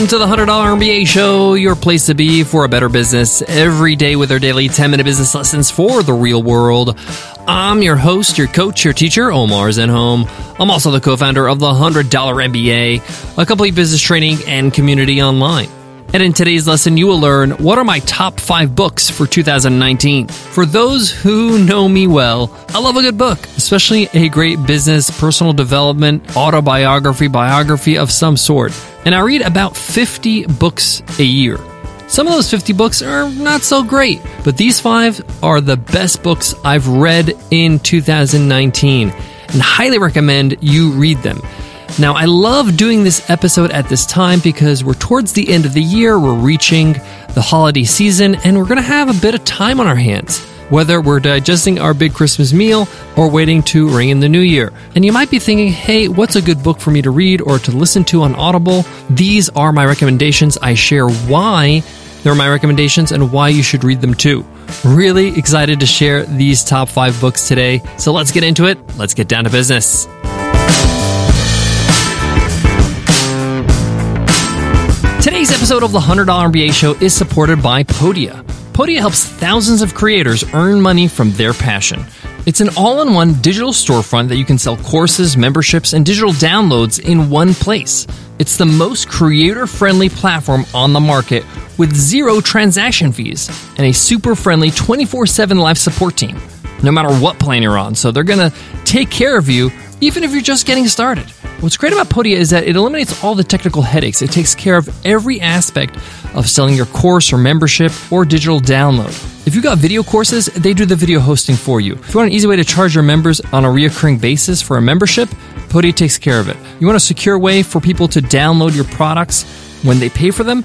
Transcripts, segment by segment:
Welcome to the $100 MBA Show, your place to be for a better business every day with our daily 10 minute business lessons for the real world. I'm your host, your coach, your teacher, Omar Zenhom. I'm also the co founder of the $100 MBA, a complete business training and community online. And in today's lesson, you will learn what are my top five books for 2019. For those who know me well, I love a good book, especially a great business, personal development, autobiography, biography of some sort. And I read about 50 books a year. Some of those 50 books are not so great, but these five are the best books I've read in 2019 and highly recommend you read them. Now, I love doing this episode at this time because we're towards the end of the year, we're reaching the holiday season, and we're going to have a bit of time on our hands. Whether we're digesting our big Christmas meal or waiting to ring in the new year. And you might be thinking, hey, what's a good book for me to read or to listen to on Audible? These are my recommendations. I share why they're my recommendations and why you should read them too. Really excited to share these top five books today. So let's get into it. Let's get down to business. Today's episode of the $100 MBA Show is supported by Podia. Podia helps thousands of creators earn money from their passion. It's an all in one digital storefront that you can sell courses, memberships, and digital downloads in one place. It's the most creator friendly platform on the market with zero transaction fees and a super friendly 24 7 live support team, no matter what plan you're on. So they're going to take care of you even if you're just getting started. What's great about Podia is that it eliminates all the technical headaches. It takes care of every aspect of selling your course or membership or digital download. If you've got video courses, they do the video hosting for you. If you want an easy way to charge your members on a reoccurring basis for a membership, Podia takes care of it. You want a secure way for people to download your products when they pay for them?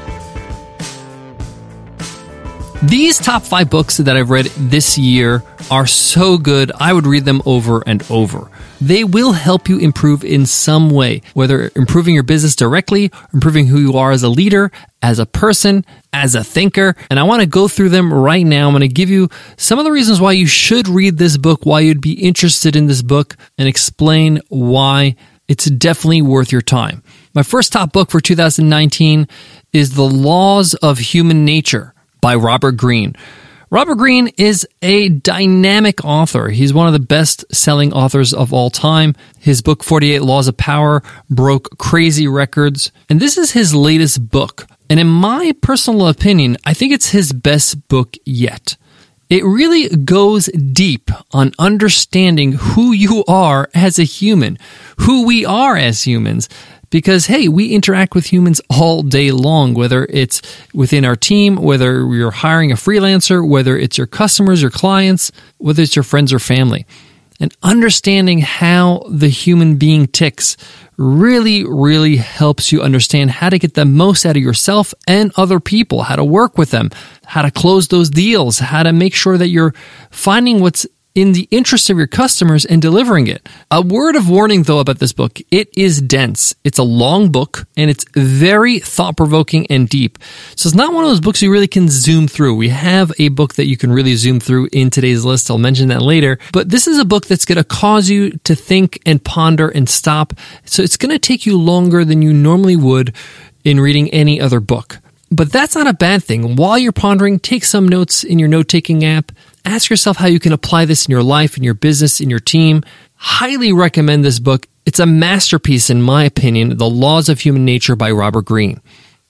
These top five books that I've read this year are so good, I would read them over and over. They will help you improve in some way, whether improving your business directly, improving who you are as a leader, as a person, as a thinker. And I want to go through them right now. I'm going to give you some of the reasons why you should read this book, why you'd be interested in this book, and explain why it's definitely worth your time. My first top book for 2019 is The Laws of Human Nature by Robert Greene. Robert Greene is a dynamic author. He's one of the best selling authors of all time. His book, 48 Laws of Power, broke crazy records. And this is his latest book. And in my personal opinion, I think it's his best book yet. It really goes deep on understanding who you are as a human, who we are as humans, because hey, we interact with humans all day long, whether it's within our team, whether you're hiring a freelancer, whether it's your customers, your clients, whether it's your friends or family. And understanding how the human being ticks really, really helps you understand how to get the most out of yourself and other people, how to work with them, how to close those deals, how to make sure that you're finding what's in the interest of your customers and delivering it. A word of warning though about this book. It is dense. It's a long book and it's very thought provoking and deep. So it's not one of those books you really can zoom through. We have a book that you can really zoom through in today's list. I'll mention that later. But this is a book that's going to cause you to think and ponder and stop. So it's going to take you longer than you normally would in reading any other book. But that's not a bad thing. While you're pondering, take some notes in your note taking app ask yourself how you can apply this in your life, in your business, in your team. Highly recommend this book. It's a masterpiece, in my opinion, The Laws of Human Nature by Robert Greene.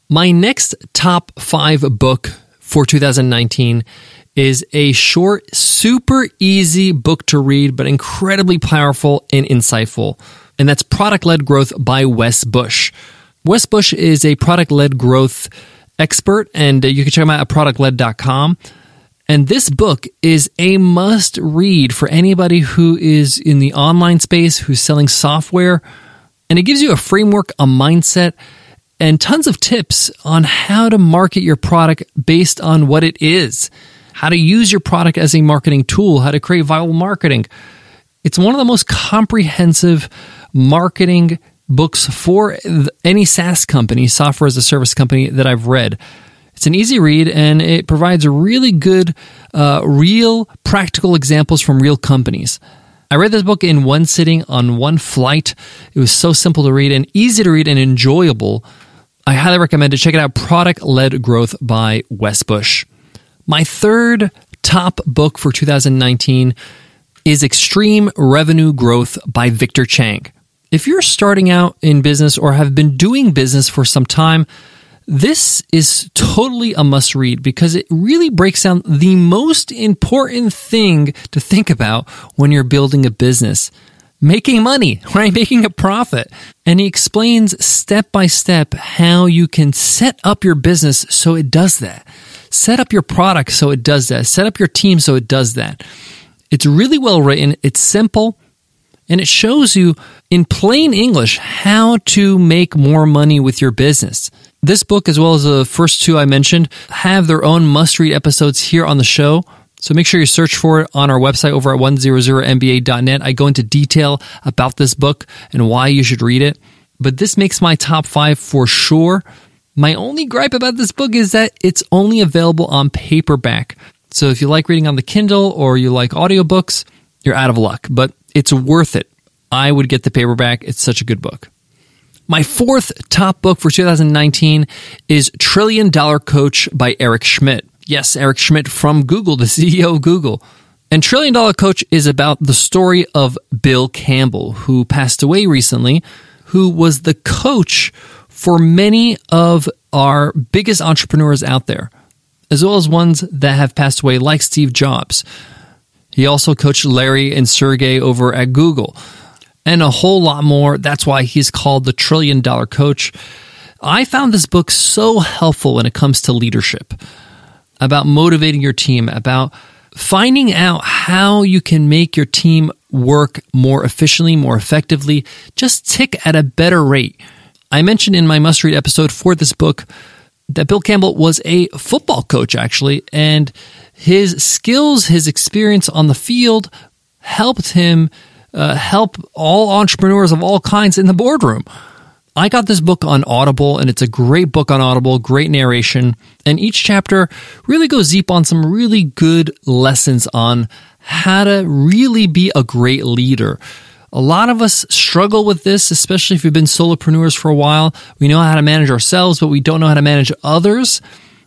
My next top five book for 2019 is a short, super easy book to read, but incredibly powerful and insightful. And that's Product Led Growth by Wes Bush. Wes Bush is a product led growth expert, and uh, you can check him out at productled.com. And this book is a must read for anybody who is in the online space, who's selling software. And it gives you a framework, a mindset, and tons of tips on how to market your product based on what it is, how to use your product as a marketing tool, how to create viral marketing. It's one of the most comprehensive marketing books for any SaaS company, software as a service company that I've read. It's an easy read and it provides really good, uh, real, practical examples from real companies. I read this book in one sitting on one flight. It was so simple to read and easy to read and enjoyable. I highly recommend it. Check it out Product Led Growth by Wes Bush. My third top book for 2019 is Extreme Revenue Growth by Victor Cheng. If you're starting out in business or have been doing business for some time, this is totally a must read because it really breaks down the most important thing to think about when you're building a business making money, right? Making a profit. And he explains step by step how you can set up your business so it does that. Set up your product so it does that. Set up your team so it does that. It's really well written. It's simple and it shows you in plain English how to make more money with your business. This book, as well as the first two I mentioned, have their own must read episodes here on the show. So make sure you search for it on our website over at 100mba.net. I go into detail about this book and why you should read it. But this makes my top five for sure. My only gripe about this book is that it's only available on paperback. So if you like reading on the Kindle or you like audiobooks, you're out of luck. But it's worth it. I would get the paperback. It's such a good book. My fourth top book for 2019 is Trillion Dollar Coach by Eric Schmidt. Yes, Eric Schmidt from Google, the CEO of Google. And Trillion Dollar Coach is about the story of Bill Campbell, who passed away recently, who was the coach for many of our biggest entrepreneurs out there, as well as ones that have passed away, like Steve Jobs. He also coached Larry and Sergey over at Google and a whole lot more. That's why he's called the trillion dollar coach. I found this book so helpful when it comes to leadership, about motivating your team, about finding out how you can make your team work more efficiently, more effectively, just tick at a better rate. I mentioned in my must read episode for this book that Bill Campbell was a football coach, actually, and his skills, his experience on the field helped him uh, help all entrepreneurs of all kinds in the boardroom. I got this book on Audible, and it's a great book on Audible, great narration. And each chapter really goes deep on some really good lessons on how to really be a great leader. A lot of us struggle with this, especially if we've been solopreneurs for a while. We know how to manage ourselves, but we don't know how to manage others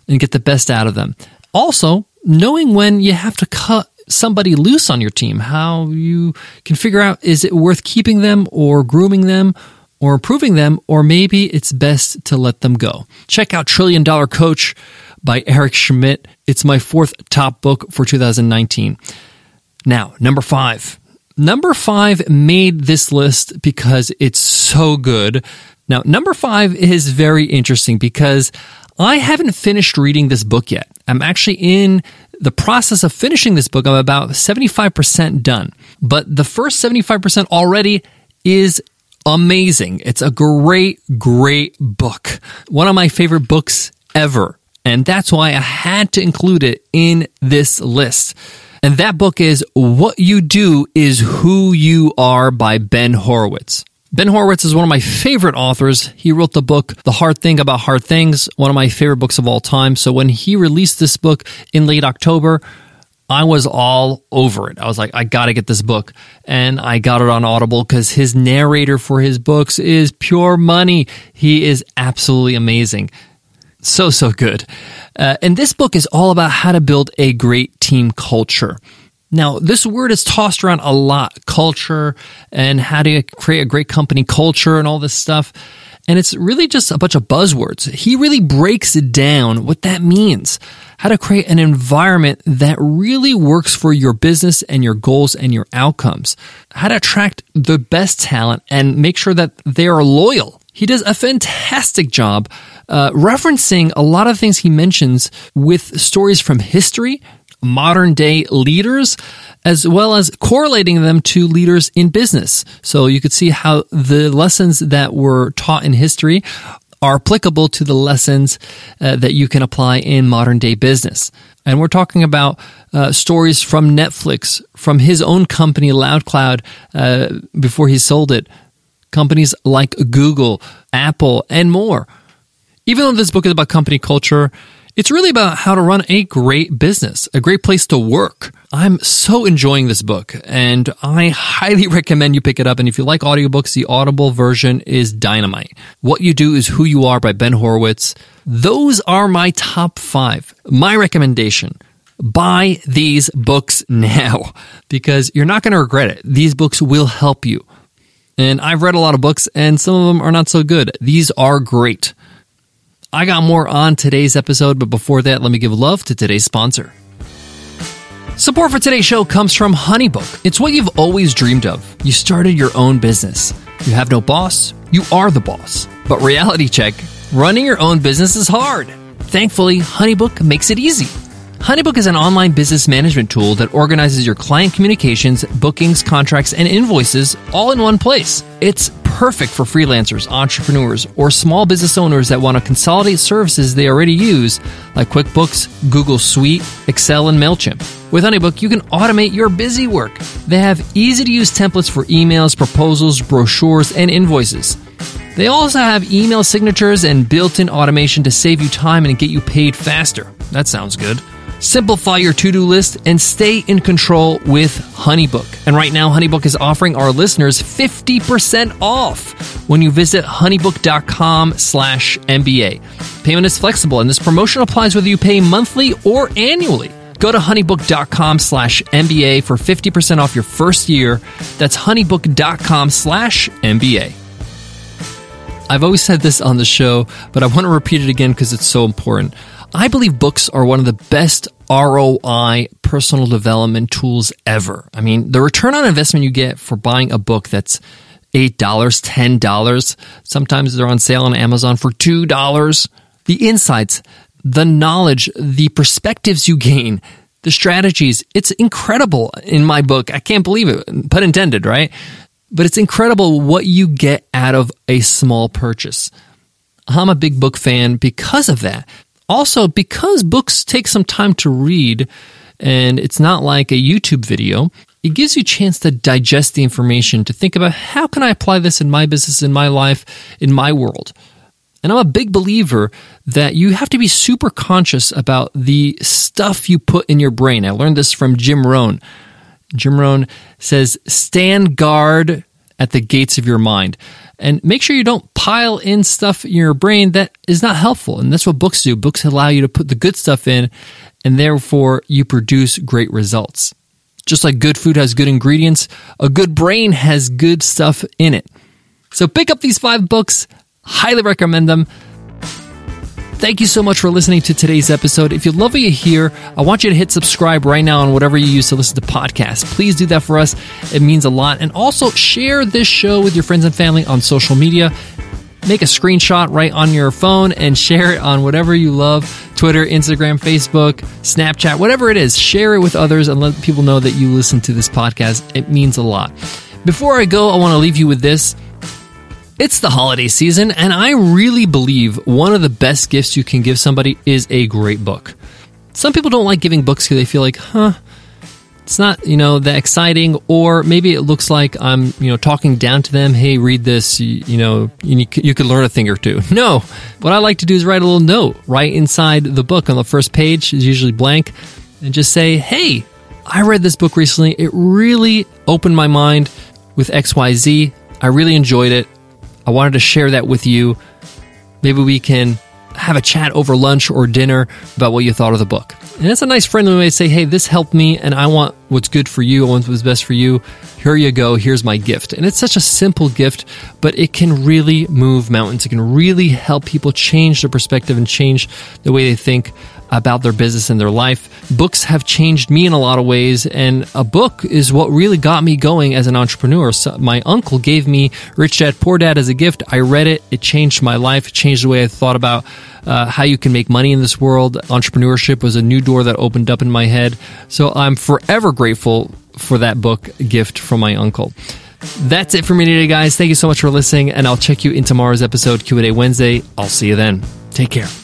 and get the best out of them. Also, knowing when you have to cut somebody loose on your team, how you can figure out is it worth keeping them or grooming them or improving them, or maybe it's best to let them go. Check out Trillion Dollar Coach by Eric Schmidt. It's my fourth top book for 2019. Now, number five. Number five made this list because it's so good. Now, number five is very interesting because I haven't finished reading this book yet. I'm actually in the process of finishing this book. I'm about 75% done. But the first 75% already is amazing. It's a great, great book. One of my favorite books ever. And that's why I had to include it in this list. And that book is What You Do Is Who You Are by Ben Horowitz. Ben Horowitz is one of my favorite authors. He wrote the book The Hard Thing About Hard Things, one of my favorite books of all time. So when he released this book in late October, I was all over it. I was like, I got to get this book. And I got it on Audible because his narrator for his books is pure money. He is absolutely amazing. So, so good. Uh, and this book is all about how to build a great team culture. Now, this word is tossed around a lot culture and how to create a great company culture and all this stuff. And it's really just a bunch of buzzwords. He really breaks it down what that means, how to create an environment that really works for your business and your goals and your outcomes, how to attract the best talent and make sure that they are loyal. He does a fantastic job uh, referencing a lot of things he mentions with stories from history, modern day leaders as well as correlating them to leaders in business. So you could see how the lessons that were taught in history are applicable to the lessons uh, that you can apply in modern day business. And we're talking about uh, stories from Netflix, from his own company, LoudCloud, uh, before he sold it, companies like Google, Apple, and more. Even though this book is about company culture, it's really about how to run a great business, a great place to work. I'm so enjoying this book and I highly recommend you pick it up. And if you like audiobooks, the Audible version is dynamite. What You Do is Who You Are by Ben Horowitz. Those are my top five. My recommendation. Buy these books now because you're not going to regret it. These books will help you. And I've read a lot of books and some of them are not so good. These are great. I got more on today's episode, but before that, let me give love to today's sponsor. Support for today's show comes from Honeybook. It's what you've always dreamed of. You started your own business. You have no boss, you are the boss. But reality check running your own business is hard. Thankfully, Honeybook makes it easy. Honeybook is an online business management tool that organizes your client communications, bookings, contracts, and invoices all in one place. It's perfect for freelancers, entrepreneurs, or small business owners that want to consolidate services they already use, like QuickBooks, Google Suite, Excel, and MailChimp. With Honeybook, you can automate your busy work. They have easy to use templates for emails, proposals, brochures, and invoices. They also have email signatures and built in automation to save you time and get you paid faster. That sounds good. Simplify your to do list and stay in control with Honeybook. And right now, Honeybook is offering our listeners 50% off when you visit honeybook.com slash MBA. Payment is flexible, and this promotion applies whether you pay monthly or annually. Go to honeybook.com slash MBA for 50% off your first year. That's honeybook.com slash MBA. I've always said this on the show, but I want to repeat it again because it's so important. I believe books are one of the best ROI personal development tools ever. I mean, the return on investment you get for buying a book that's $8, $10, sometimes they're on sale on Amazon for $2. The insights, the knowledge, the perspectives you gain, the strategies, it's incredible in my book. I can't believe it, pun intended, right? But it's incredible what you get out of a small purchase. I'm a big book fan because of that also, because books take some time to read and it's not like a YouTube video, it gives you a chance to digest the information, to think about how can I apply this in my business, in my life, in my world. And I'm a big believer that you have to be super conscious about the stuff you put in your brain. I learned this from Jim Rohn. Jim Rohn says, stand guard at the gates of your mind and make sure you don't pile in stuff in your brain that is not helpful. And that's what books do. Books allow you to put the good stuff in, and therefore you produce great results. Just like good food has good ingredients, a good brain has good stuff in it. So pick up these five books. Highly recommend them. Thank you so much for listening to today's episode. If you love what you hear, I want you to hit subscribe right now on whatever you use to listen to podcasts. Please do that for us. It means a lot. And also share this show with your friends and family on social media. Make a screenshot right on your phone and share it on whatever you love Twitter, Instagram, Facebook, Snapchat, whatever it is. Share it with others and let people know that you listen to this podcast. It means a lot. Before I go, I want to leave you with this. It's the holiday season, and I really believe one of the best gifts you can give somebody is a great book. Some people don't like giving books because they feel like, huh, it's not, you know, that exciting, or maybe it looks like I'm, you know, talking down to them. Hey, read this, you, you know, you, you could learn a thing or two. No, what I like to do is write a little note right inside the book on the first page, is usually blank, and just say, hey, I read this book recently. It really opened my mind with XYZ. I really enjoyed it. I wanted to share that with you. Maybe we can have a chat over lunch or dinner about what you thought of the book. And it's a nice friendly way to say, hey, this helped me and I want what's good for you. I want what's best for you. Here you go. Here's my gift. And it's such a simple gift, but it can really move mountains. It can really help people change their perspective and change the way they think about their business and their life. Books have changed me in a lot of ways, and a book is what really got me going as an entrepreneur. So my uncle gave me Rich Dad Poor Dad as a gift. I read it, it changed my life, it changed the way I thought about uh, how you can make money in this world. Entrepreneurship was a new door that opened up in my head. So I'm forever grateful for that book gift from my uncle. That's it for me today, guys. Thank you so much for listening, and I'll check you in tomorrow's episode, Q&A Wednesday. I'll see you then. Take care.